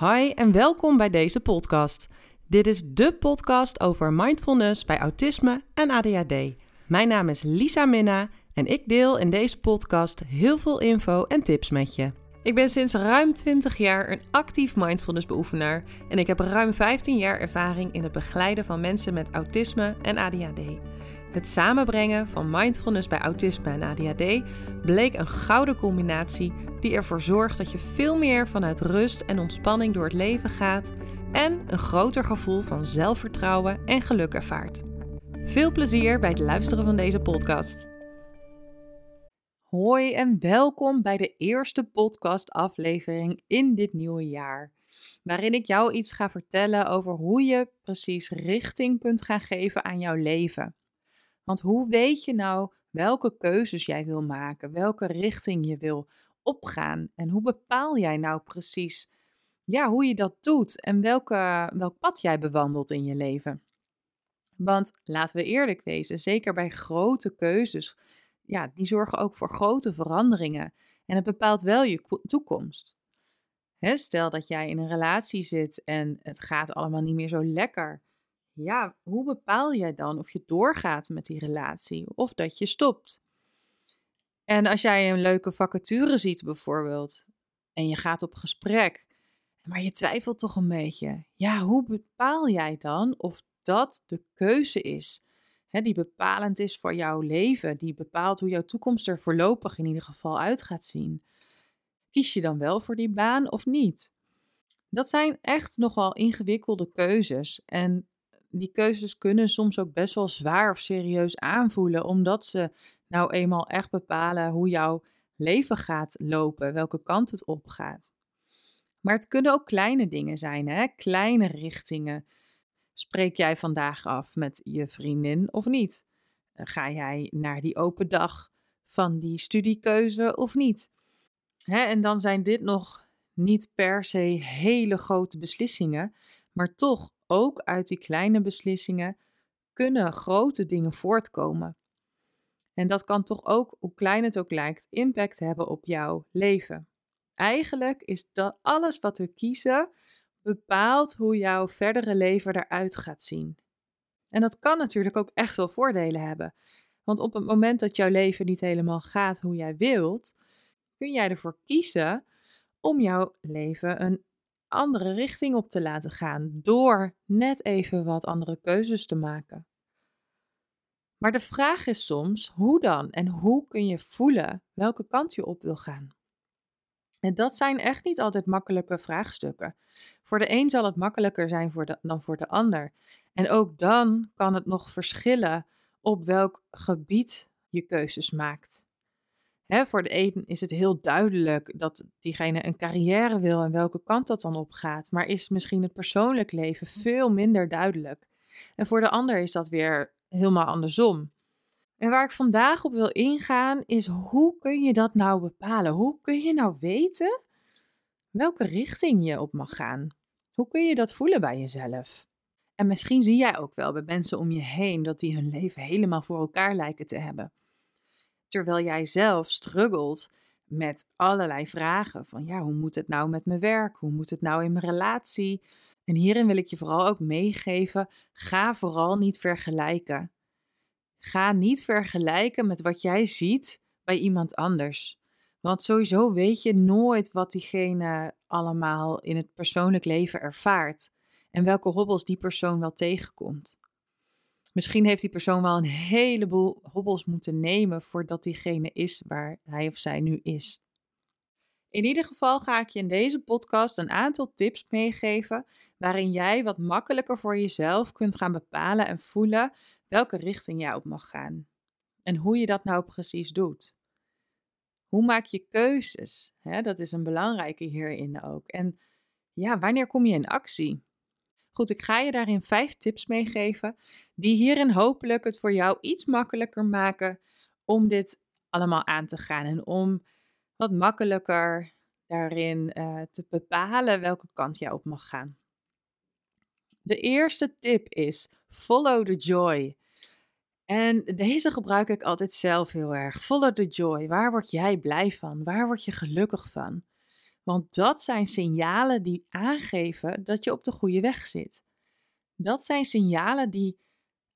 Hi en welkom bij deze podcast. Dit is de podcast over mindfulness bij autisme en ADHD. Mijn naam is Lisa Minna en ik deel in deze podcast heel veel info en tips met je. Ik ben sinds ruim 20 jaar een actief mindfulness beoefenaar en ik heb ruim 15 jaar ervaring in het begeleiden van mensen met autisme en ADHD. Het samenbrengen van mindfulness bij autisme en ADHD bleek een gouden combinatie die ervoor zorgt dat je veel meer vanuit rust en ontspanning door het leven gaat en een groter gevoel van zelfvertrouwen en geluk ervaart. Veel plezier bij het luisteren van deze podcast. Hoi en welkom bij de eerste podcastaflevering in dit nieuwe jaar. Waarin ik jou iets ga vertellen over hoe je precies richting kunt gaan geven aan jouw leven. Want hoe weet je nou welke keuzes jij wil maken, welke richting je wil opgaan en hoe bepaal jij nou precies ja, hoe je dat doet en welke, welk pad jij bewandelt in je leven? Want laten we eerlijk wezen, zeker bij grote keuzes, ja, die zorgen ook voor grote veranderingen en het bepaalt wel je toekomst. stel dat jij in een relatie zit en het gaat allemaal niet meer zo lekker ja, hoe bepaal jij dan of je doorgaat met die relatie of dat je stopt? En als jij een leuke vacature ziet bijvoorbeeld en je gaat op gesprek, maar je twijfelt toch een beetje. Ja, hoe bepaal jij dan of dat de keuze is die bepalend is voor jouw leven, die bepaalt hoe jouw toekomst er voorlopig in ieder geval uit gaat zien? Kies je dan wel voor die baan of niet? Dat zijn echt nogal ingewikkelde keuzes en die keuzes kunnen soms ook best wel zwaar of serieus aanvoelen, omdat ze nou eenmaal echt bepalen hoe jouw leven gaat lopen, welke kant het op gaat. Maar het kunnen ook kleine dingen zijn, hè? kleine richtingen. Spreek jij vandaag af met je vriendin of niet? Ga jij naar die open dag van die studiekeuze of niet? Hè? En dan zijn dit nog niet per se hele grote beslissingen, maar toch ook uit die kleine beslissingen kunnen grote dingen voortkomen. En dat kan toch ook, hoe klein het ook lijkt, impact hebben op jouw leven. Eigenlijk is dat alles wat we kiezen bepaalt hoe jouw verdere leven eruit gaat zien. En dat kan natuurlijk ook echt wel voordelen hebben. Want op het moment dat jouw leven niet helemaal gaat hoe jij wilt, kun jij ervoor kiezen om jouw leven een andere richting op te laten gaan door net even wat andere keuzes te maken. Maar de vraag is soms hoe dan en hoe kun je voelen welke kant je op wil gaan. En dat zijn echt niet altijd makkelijke vraagstukken. Voor de een zal het makkelijker zijn voor dan voor de ander. En ook dan kan het nog verschillen op welk gebied je keuzes maakt. Hè, voor de een is het heel duidelijk dat diegene een carrière wil en welke kant dat dan op gaat. Maar is misschien het persoonlijk leven veel minder duidelijk. En voor de ander is dat weer helemaal andersom. En waar ik vandaag op wil ingaan is hoe kun je dat nou bepalen? Hoe kun je nou weten welke richting je op mag gaan? Hoe kun je dat voelen bij jezelf? En misschien zie jij ook wel bij mensen om je heen dat die hun leven helemaal voor elkaar lijken te hebben terwijl jij zelf struggelt met allerlei vragen van ja, hoe moet het nou met mijn werk? Hoe moet het nou in mijn relatie? En hierin wil ik je vooral ook meegeven, ga vooral niet vergelijken. Ga niet vergelijken met wat jij ziet bij iemand anders. Want sowieso weet je nooit wat diegene allemaal in het persoonlijk leven ervaart en welke hobbels die persoon wel tegenkomt. Misschien heeft die persoon wel een heleboel hobbels moeten nemen voordat diegene is waar hij of zij nu is. In ieder geval ga ik je in deze podcast een aantal tips meegeven waarin jij wat makkelijker voor jezelf kunt gaan bepalen en voelen welke richting jij op mag gaan. En hoe je dat nou precies doet. Hoe maak je keuzes? dat is een belangrijke hierin ook. En ja, wanneer kom je in actie? Goed, ik ga je daarin vijf tips meegeven, die hierin hopelijk het voor jou iets makkelijker maken om dit allemaal aan te gaan en om wat makkelijker daarin uh, te bepalen welke kant jij op mag gaan. De eerste tip is follow the joy. En deze gebruik ik altijd zelf heel erg. Follow the joy. Waar word jij blij van? Waar word je gelukkig van? Want dat zijn signalen die aangeven dat je op de goede weg zit. Dat zijn signalen die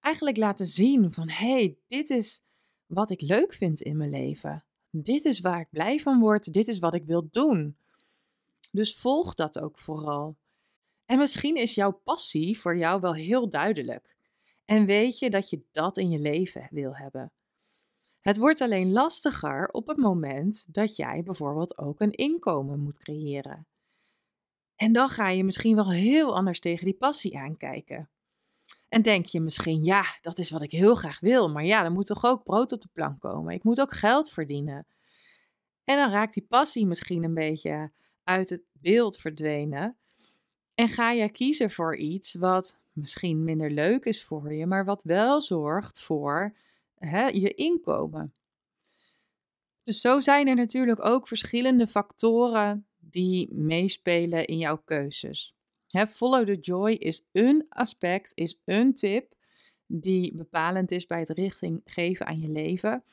eigenlijk laten zien van hé, hey, dit is wat ik leuk vind in mijn leven. Dit is waar ik blij van word. Dit is wat ik wil doen. Dus volg dat ook vooral. En misschien is jouw passie voor jou wel heel duidelijk. En weet je dat je dat in je leven wil hebben. Het wordt alleen lastiger op het moment dat jij bijvoorbeeld ook een inkomen moet creëren. En dan ga je misschien wel heel anders tegen die passie aankijken. En denk je misschien, ja, dat is wat ik heel graag wil, maar ja, er moet toch ook brood op de plank komen. Ik moet ook geld verdienen. En dan raakt die passie misschien een beetje uit het beeld verdwenen. En ga jij kiezen voor iets wat misschien minder leuk is voor je, maar wat wel zorgt voor hè, je inkomen. Dus zo zijn er natuurlijk ook verschillende factoren die meespelen in jouw keuzes. Hè, follow the joy is een aspect, is een tip die bepalend is bij het richting geven aan je leven.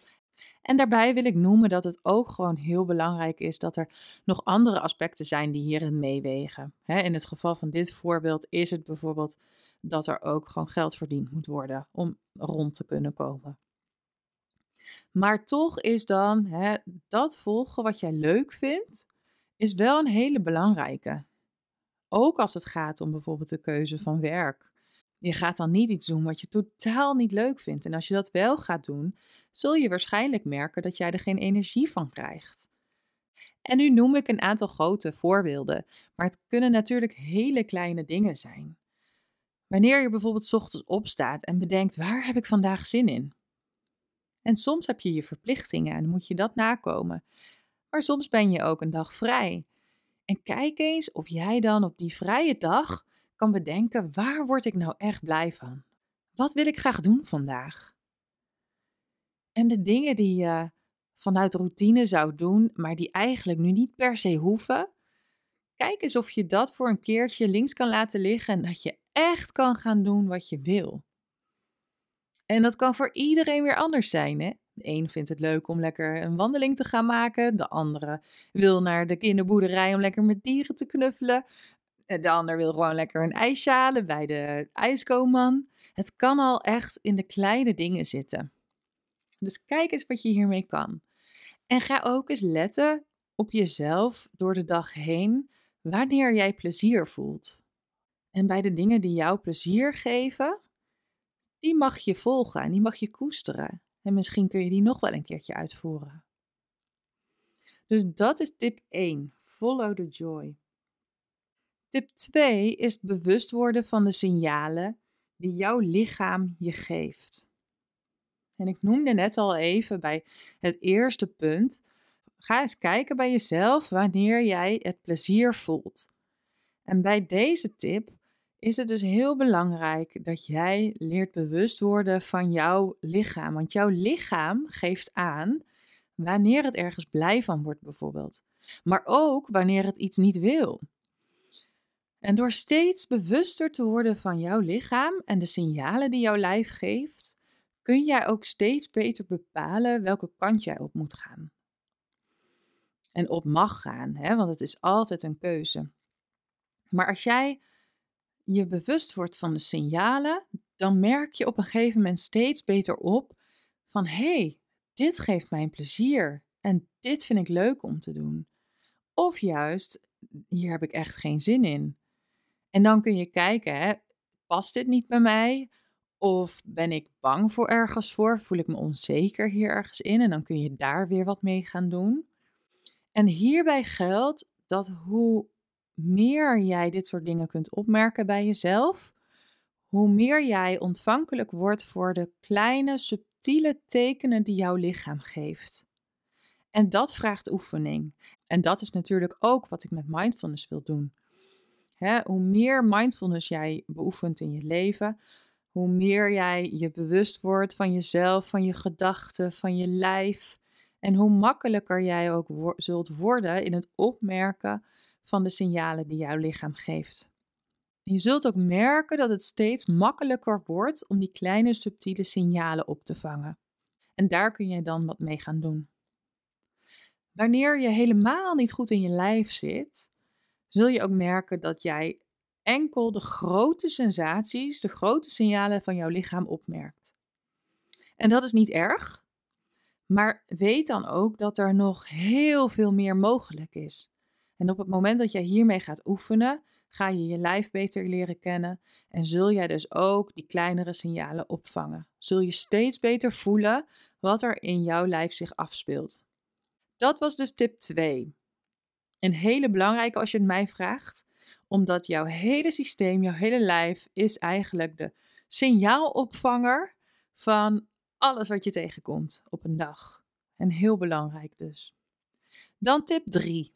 En daarbij wil ik noemen dat het ook gewoon heel belangrijk is dat er nog andere aspecten zijn die hierin meewegen. in het geval van dit voorbeeld is het bijvoorbeeld dat er ook gewoon geld verdiend moet worden om rond te kunnen komen. Maar toch is dan dat volgen wat jij leuk vindt, is wel een hele belangrijke. Ook als het gaat om bijvoorbeeld de keuze van werk. Je gaat dan niet iets doen wat je totaal niet leuk vindt. En als je dat wel gaat doen, zul je waarschijnlijk merken dat jij er geen energie van krijgt. En nu noem ik een aantal grote voorbeelden, maar het kunnen natuurlijk hele kleine dingen zijn. Wanneer je bijvoorbeeld ochtends opstaat en bedenkt: waar heb ik vandaag zin in? En soms heb je je verplichtingen en moet je dat nakomen. Maar soms ben je ook een dag vrij. En kijk eens of jij dan op die vrije dag kan bedenken: waar word ik nou echt blij van? Wat wil ik graag doen vandaag? En de dingen die je vanuit routine zou doen, maar die eigenlijk nu niet per se hoeven, kijk eens of je dat voor een keertje links kan laten liggen en dat je echt kan gaan doen wat je wil. En dat kan voor iedereen weer anders zijn. Hè? De een vindt het leuk om lekker een wandeling te gaan maken. De andere wil naar de kinderboerderij om lekker met dieren te knuffelen. De ander wil gewoon lekker een ijsje halen bij de ijskoman. Het kan al echt in de kleine dingen zitten. Dus kijk eens wat je hiermee kan. En ga ook eens letten op jezelf door de dag heen wanneer jij plezier voelt. En bij de dingen die jou plezier geven, die mag je volgen en die mag je koesteren. En misschien kun je die nog wel een keertje uitvoeren. Dus dat is tip 1. Follow the joy. Tip 2 is bewust worden van de signalen die jouw lichaam je geeft. En ik noemde net al even bij het eerste punt. Ga eens kijken bij jezelf wanneer jij het plezier voelt. En bij deze tip is het dus heel belangrijk dat jij leert bewust worden van jouw lichaam. Want jouw lichaam geeft aan wanneer het ergens blij van wordt, bijvoorbeeld. Maar ook wanneer het iets niet wil. En door steeds bewuster te worden van jouw lichaam en de signalen die jouw lijf geeft, kun jij ook steeds beter bepalen welke kant jij op moet gaan. En op mag gaan, hè? want het is altijd een keuze. Maar als jij je bewust wordt van de signalen, dan merk je op een gegeven moment steeds beter op van hé, hey, dit geeft mij plezier en dit vind ik leuk om te doen. Of juist, hier heb ik echt geen zin in. En dan kun je kijken, hè, past dit niet bij mij? Of ben ik bang voor ergens voor? Voel ik me onzeker hier ergens in? En dan kun je daar weer wat mee gaan doen. En hierbij geldt dat hoe meer jij dit soort dingen kunt opmerken bij jezelf, hoe meer jij ontvankelijk wordt voor de kleine, subtiele tekenen die jouw lichaam geeft. En dat vraagt oefening. En dat is natuurlijk ook wat ik met mindfulness wil doen. hoe meer mindfulness jij beoefent in je leven, hoe meer jij je bewust wordt van jezelf, van je gedachten, van je lijf. En hoe makkelijker jij ook zult worden in het opmerken van de signalen die jouw lichaam geeft. je zult ook merken dat het steeds makkelijker wordt om die kleine subtiele signalen op te vangen. En daar kun je dan wat mee gaan doen. Wanneer je helemaal niet goed in je lijf zit, zul je ook merken dat jij enkel de grote sensaties, de grote signalen van jouw lichaam opmerkt. En dat is niet erg, maar weet dan ook dat er nog heel veel meer mogelijk is. En op het moment dat jij hiermee gaat oefenen, ga je je lijf beter leren kennen en zul jij dus ook die kleinere signalen opvangen. Zul je steeds beter voelen wat er in jouw lijf zich afspeelt. Dat was dus tip 2. Een hele belangrijke als je het mij vraagt, omdat jouw hele systeem, jouw hele lijf is eigenlijk de signaalopvanger van alles wat je tegenkomt op een dag. En heel belangrijk dus. Dan tip 3.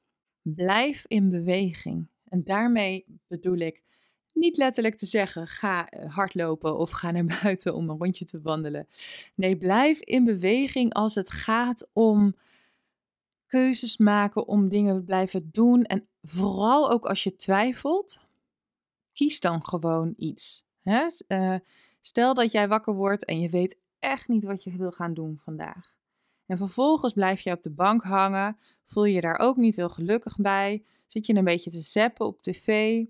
Blijf in beweging. En daarmee bedoel ik niet letterlijk te zeggen: ga eh, hardlopen of ga naar buiten om een rondje te wandelen. Nee, blijf in beweging als het gaat om keuzes maken, om dingen blijven doen. En vooral ook als je twijfelt, kies dan gewoon iets. Hè? Uh, stel dat jij wakker wordt en je weet echt niet wat je wil gaan doen vandaag. En vervolgens blijf je op de bank hangen, voel je daar ook niet heel gelukkig bij, zit je een beetje te zappen op tv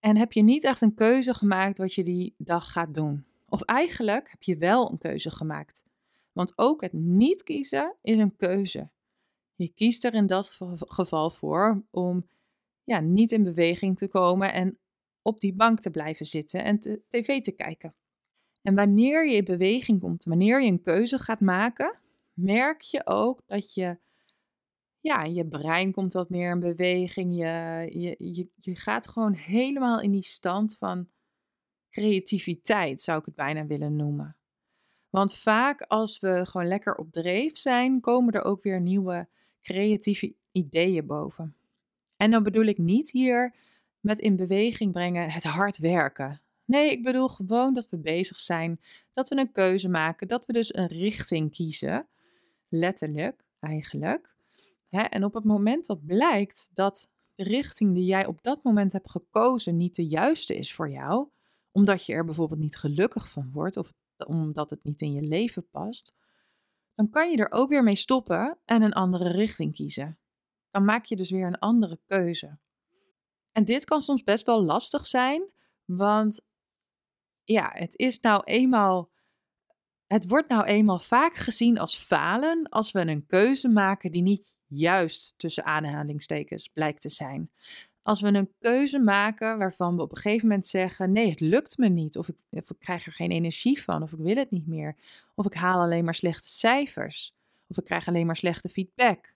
en heb je niet echt een keuze gemaakt wat je die dag gaat doen. Of eigenlijk heb je wel een keuze gemaakt. Want ook het niet kiezen is een keuze. Je kiest er in dat geval voor om ja, niet in beweging te komen en op die bank te blijven zitten en tv te kijken. En wanneer je in beweging komt, wanneer je een keuze gaat maken, merk je ook dat je, ja, je brein komt wat meer in beweging. Je, je, je, je gaat gewoon helemaal in die stand van creativiteit, zou ik het bijna willen noemen. Want vaak als we gewoon lekker op dreef zijn, komen er ook weer nieuwe creatieve ideeën boven. En dan bedoel ik niet hier met in beweging brengen het hard werken. Nee, ik bedoel gewoon dat we bezig zijn, dat we een keuze maken, dat we dus een richting kiezen. Letterlijk, eigenlijk. en op het moment dat blijkt dat de richting die jij op dat moment hebt gekozen niet de juiste is voor jou, omdat je er bijvoorbeeld niet gelukkig van wordt of omdat het niet in je leven past, dan kan je er ook weer mee stoppen en een andere richting kiezen. Dan maak je dus weer een andere keuze. En dit kan soms best wel lastig zijn, want ja, het is nou eenmaal. Het wordt nou eenmaal vaak gezien als falen als we een keuze maken die niet juist tussen aanhalingstekens blijkt te zijn. Als we een keuze maken waarvan we op een gegeven moment zeggen: nee, het lukt me niet, of ik, ik krijg er geen energie van, of ik wil het niet meer, of ik haal alleen maar slechte cijfers, of ik krijg alleen maar slechte feedback.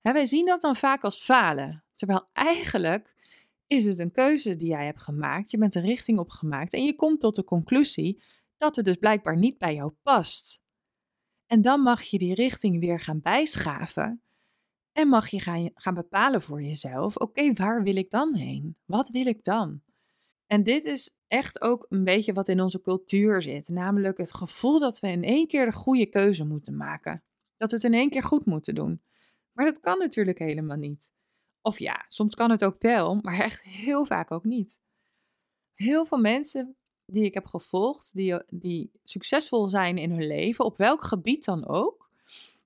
Hè, wij zien dat dan vaak als falen, terwijl eigenlijk is het een keuze die jij hebt gemaakt. Je bent een richting opgemaakt en je komt tot de conclusie dat het dus blijkbaar niet bij jou past. En dan mag je die richting weer gaan bijschaven en mag je gaan, gaan bepalen voor jezelf: oké, waar wil ik dan heen? Wat wil ik dan? En dit is echt ook een beetje wat in onze cultuur zit, namelijk het gevoel dat we in één keer de goede keuze moeten maken. Dat we het in één keer goed moeten doen. Maar dat kan natuurlijk helemaal niet. Of ja, soms kan het ook wel, maar echt heel vaak ook niet. Heel veel mensen die ik heb gevolgd, die, die succesvol zijn in hun leven, op welk gebied dan ook,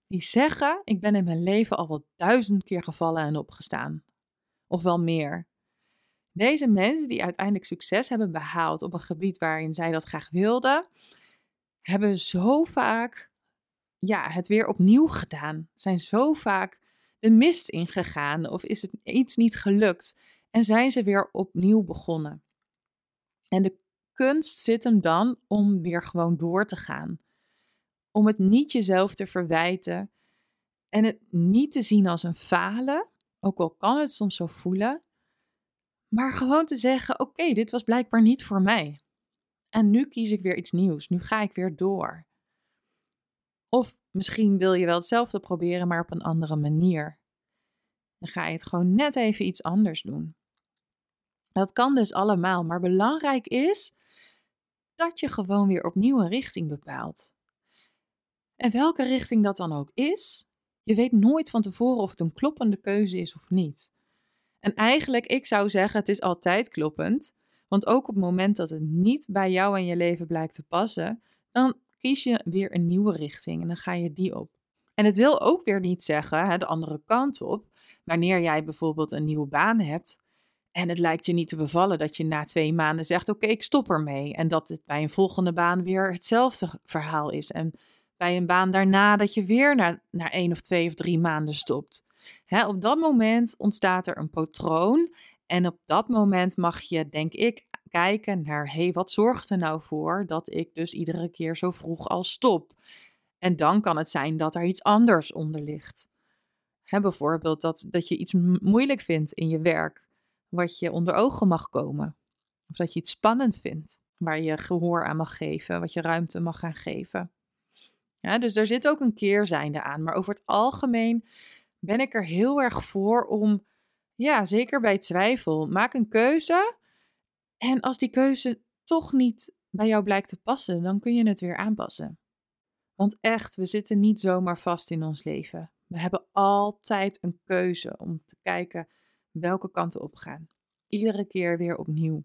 die zeggen: Ik ben in mijn leven al wel duizend keer gevallen en opgestaan. Of wel meer. Deze mensen die uiteindelijk succes hebben behaald op een gebied waarin zij dat graag wilden, hebben zo vaak ja, het weer opnieuw gedaan. Zijn zo vaak de mist ingegaan of is het iets niet gelukt en zijn ze weer opnieuw begonnen. En de kunst zit hem dan om weer gewoon door te gaan. Om het niet jezelf te verwijten en het niet te zien als een falen, ook al kan het soms zo voelen, maar gewoon te zeggen: Oké, dit was blijkbaar niet voor mij. En nu kies ik weer iets nieuws, nu ga ik weer door. Of misschien wil je wel hetzelfde proberen, maar op een andere manier. Dan ga je het gewoon net even iets anders doen. Dat kan dus allemaal, maar belangrijk is dat je gewoon weer opnieuw een richting bepaalt. En welke richting dat dan ook is, je weet nooit van tevoren of het een kloppende keuze is of niet. En eigenlijk, ik zou zeggen, het is altijd kloppend. Want ook op het moment dat het niet bij jou en je leven blijkt te passen, dan kies je weer een nieuwe richting en dan ga je die op. En het wil ook weer niet zeggen, hè, de andere kant op, wanneer jij bijvoorbeeld een nieuwe baan hebt en het lijkt je niet te bevallen dat je na twee maanden zegt: Oké, ik stop ermee. En dat het bij een volgende baan weer hetzelfde verhaal is. En bij een baan daarna dat je weer na, na één of twee of drie maanden stopt. Hè, op dat moment ontstaat er een patroon. En op dat moment mag je, denk ik, kijken naar: hé, hey, wat zorgt er nou voor dat ik dus iedere keer zo vroeg al stop? En dan kan het zijn dat er iets anders onder ligt. Hè, bijvoorbeeld dat, dat je iets moeilijk vindt in je werk, wat je onder ogen mag komen. Of dat je iets spannend vindt, waar je gehoor aan mag geven, wat je ruimte mag gaan geven. Ja, dus er zit ook een keerzijde aan. Maar over het algemeen ben ik er heel erg voor om, ja, zeker bij twijfel, maak een keuze. En als die keuze toch niet bij jou blijkt te passen, dan kun je het weer aanpassen. Want echt, we zitten niet zomaar vast in ons leven. We hebben altijd een keuze om te kijken welke kanten op gaan. Iedere keer weer opnieuw.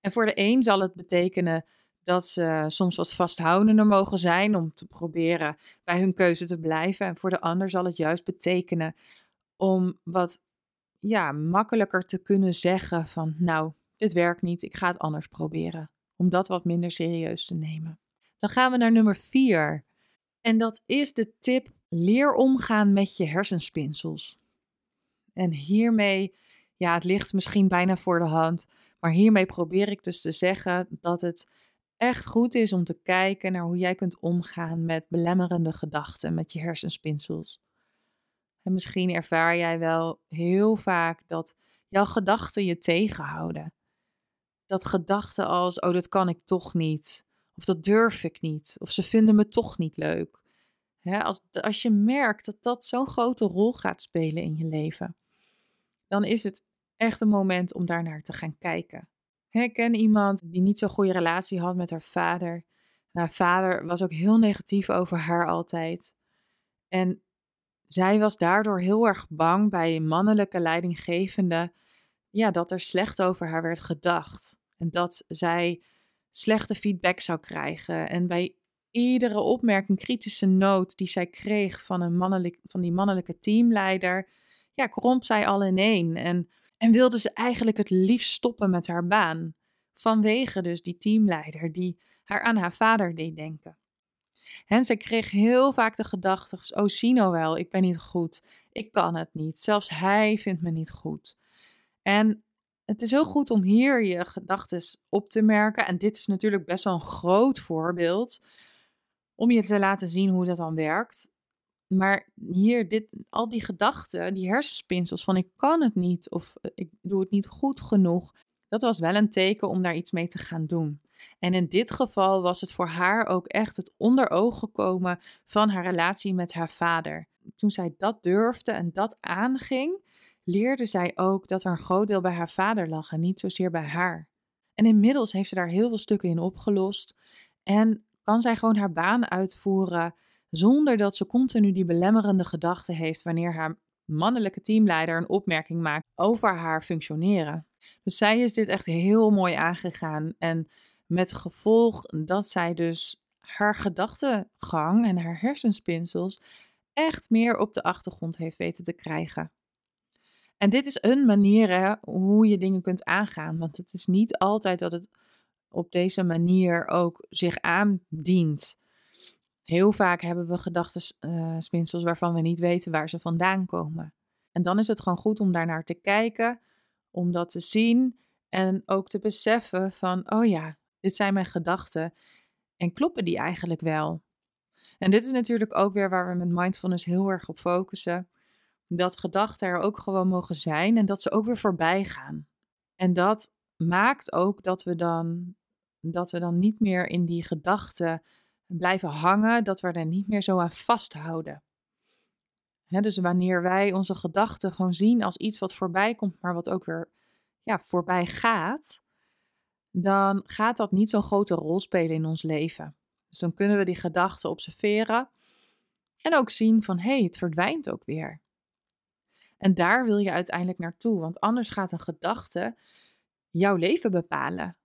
En voor de een zal het betekenen dat ze soms wat vasthoudender mogen zijn om te proberen bij hun keuze te blijven. En voor de ander zal het juist betekenen om wat ja, makkelijker te kunnen zeggen van nou, dit werkt niet, ik ga het anders proberen. Om dat wat minder serieus te nemen. Dan gaan we naar nummer vier. En dat is de tip: leer omgaan met je hersenspinsels. En hiermee, ja, het ligt misschien bijna voor de hand, maar hiermee probeer ik dus te zeggen dat het echt goed is om te kijken naar hoe jij kunt omgaan met belemmerende gedachten, met je hersenspinsels. En misschien ervaar jij wel heel vaak dat jouw gedachten je tegenhouden. Dat gedachten als, oh, dat kan ik toch niet. Of dat durf ik niet. Of ze vinden me toch niet leuk. als, als je merkt dat dat zo'n grote rol gaat spelen in je leven, dan is het echt een moment om daar naar te gaan kijken. Ik ken iemand die niet zo'n goede relatie had met haar vader. haar vader was ook heel negatief over haar altijd. En zij was daardoor heel erg bang bij mannelijke leidinggevende, ja, dat er slecht over haar werd gedacht. En dat zij slechte feedback zou krijgen. En bij iedere opmerking, kritische noot die zij kreeg van, een mannelijk, van die mannelijke teamleider, ja, kromp zij al in één. En en wilde ze eigenlijk het liefst stoppen met haar baan. Vanwege dus die teamleider die haar aan haar vader deed denken. En zij kreeg heel vaak de gedachten: Oh, zie nou wel, ik ben niet goed. Ik kan het niet. Zelfs hij vindt me niet goed. En het is heel goed om hier je gedachten op te merken. En dit is natuurlijk best wel een groot voorbeeld om je te laten zien hoe dat dan werkt. Maar hier, dit, al die gedachten, die hersenspinsels van ik kan het niet of eh, ik doe het niet goed genoeg, dat was wel een teken om daar iets mee te gaan doen. En in dit geval was het voor haar ook echt het onder ogen komen van haar relatie met haar vader. Toen zij dat durfde en dat aanging, leerde zij ook dat er een groot deel bij haar vader lag en niet zozeer bij haar. En inmiddels heeft ze daar heel veel stukken in opgelost en kan zij gewoon haar baan uitvoeren zonder dat ze continu die belemmerende gedachten heeft wanneer haar mannelijke teamleider een opmerking maakt over haar functioneren. Dus zij is dit echt heel mooi aangegaan en met gevolg dat zij dus haar gedachtegang en haar hersenspinsels echt meer op de achtergrond heeft weten te krijgen. En dit is een manier hoe je dingen kunt aangaan, want het is niet altijd dat het op deze manier ook zich aandient. Heel vaak hebben we gedachtenspinsels uh, waarvan we niet weten waar ze vandaan komen. En dan is het gewoon goed om daar naar te kijken, om dat te zien en ook te beseffen van, oh ja, dit zijn mijn gedachten en kloppen die eigenlijk wel? En dit is natuurlijk ook weer waar we met mindfulness heel erg op focussen. Dat gedachten er ook gewoon mogen zijn en dat ze ook weer voorbij gaan. En dat maakt ook dat we dan, dat we dan niet meer in die gedachten blijven hangen, dat we er niet meer zo aan vasthouden. dus wanneer wij onze gedachten gewoon zien als iets wat voorbij komt, maar wat ook weer ja, voorbij gaat, dan gaat dat niet zo'n grote rol spelen in ons leven. Dus dan kunnen we die gedachten observeren en ook zien van hé, hey, het verdwijnt ook weer. En daar wil je uiteindelijk naartoe, want anders gaat een gedachte jouw leven bepalen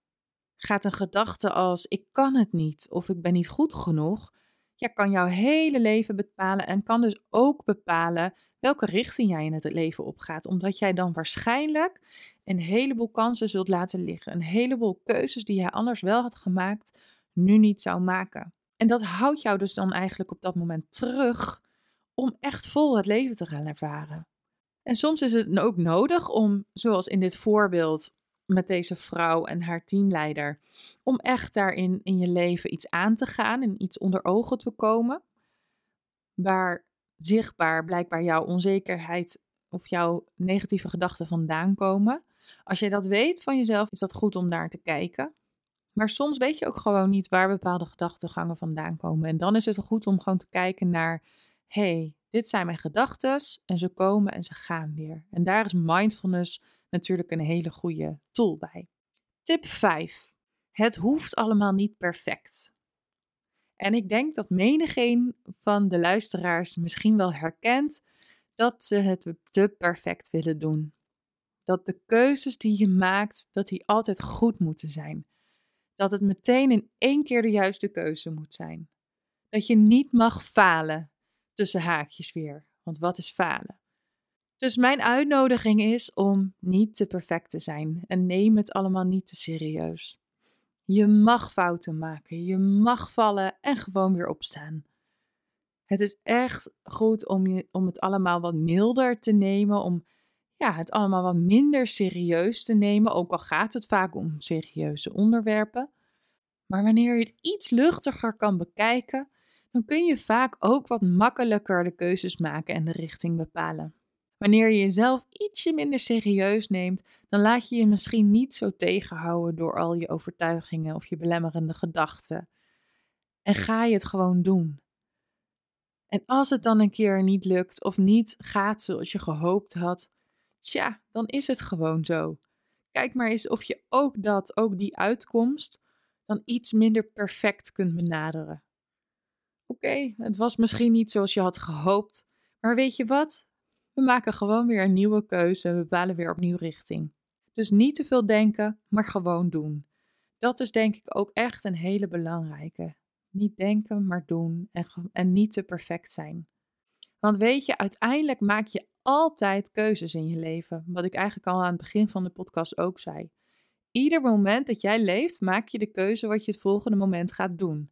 gaat een gedachte als ik kan het niet of ik ben niet goed genoeg ja, kan jouw hele leven bepalen en kan dus ook bepalen welke richting jij in het leven opgaat. Omdat jij dan waarschijnlijk een heleboel kansen zult laten liggen. Een heleboel keuzes die jij anders wel had gemaakt, nu niet zou maken. En dat houdt jou dus dan eigenlijk op dat moment terug om echt vol het leven te gaan ervaren. En soms is het ook nodig om, zoals in dit voorbeeld met deze vrouw en haar teamleider, om echt daarin in je leven iets aan te gaan en iets onder ogen te komen, waar zichtbaar blijkbaar jouw onzekerheid of jouw negatieve gedachten vandaan komen. Als je dat weet van jezelf, is dat goed om naar te kijken. Maar soms weet je ook gewoon niet waar bepaalde gedachtengangen vandaan komen. En dan is het goed om gewoon te kijken naar: hey, dit zijn mijn gedachten en ze komen en ze gaan weer. En daar is mindfulness natuurlijk een hele goede tool bij. Tip 5. Het hoeft allemaal niet perfect. En ik denk dat menigeen van de luisteraars misschien wel herkent dat ze het te perfect willen doen. Dat de keuzes die je maakt, dat die altijd goed moeten zijn. Dat het meteen in één keer de juiste keuze moet zijn. Dat je niet mag falen, tussen haakjes weer. Want wat is falen? Dus mijn uitnodiging is om niet te perfect te zijn en neem het allemaal niet te serieus. Je mag fouten maken, je mag vallen en gewoon weer opstaan. Het is echt goed om, je, om het allemaal wat milder te nemen, om ja, het allemaal wat minder serieus te nemen, ook al gaat het vaak om serieuze onderwerpen. Maar wanneer je het iets luchtiger kan bekijken, dan kun je vaak ook wat makkelijker de keuzes maken en de richting bepalen. Wanneer je jezelf ietsje minder serieus neemt, dan laat je je misschien niet zo tegenhouden door al je overtuigingen of je belemmerende gedachten. En ga je het gewoon doen. En als het dan een keer niet lukt of niet gaat zoals je gehoopt had, tja, dan is het gewoon zo. Kijk maar eens of je ook dat, ook die uitkomst, dan iets minder perfect kunt benaderen. Oké, het was misschien niet zoals je had gehoopt, maar weet je wat? We maken gewoon weer een nieuwe keuze we bepalen weer opnieuw richting. Dus niet te veel denken, maar gewoon doen. Dat is denk ik ook echt een hele belangrijke. Niet denken, maar doen en, en niet te perfect zijn. Want weet je, uiteindelijk maak je altijd keuzes in je leven. Wat ik eigenlijk al aan het begin van de podcast ook zei. Ieder moment dat jij leeft, maak je de keuze wat je het volgende moment gaat doen.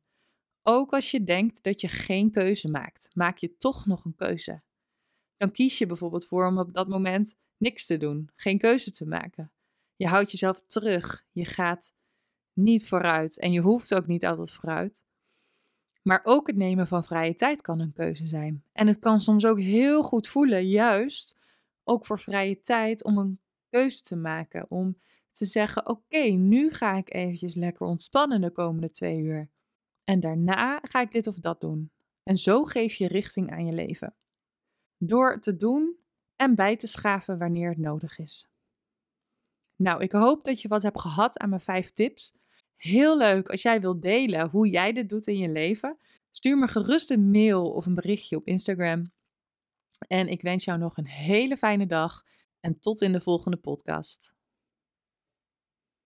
Ook als je denkt dat je geen keuze maakt, maak je toch nog een keuze. Dan kies je bijvoorbeeld voor om op dat moment niks te doen, geen keuze te maken. Je houdt jezelf terug, je gaat niet vooruit en je hoeft ook niet altijd vooruit. Maar ook het nemen van vrije tijd kan een keuze zijn. En het kan soms ook heel goed voelen, juist ook voor vrije tijd, om een keuze te maken. Om te zeggen: Oké, nu ga ik eventjes lekker ontspannen de komende twee uur. En daarna ga ik dit of dat doen. En zo geef je richting aan je leven. Door te doen en bij te schaven wanneer het nodig is. Nou, ik hoop dat je wat hebt gehad aan mijn vijf tips. Heel leuk als jij wilt delen hoe jij dit doet in je leven. Stuur me gerust een mail of een berichtje op Instagram. En ik wens jou nog een hele fijne dag en tot in de volgende podcast.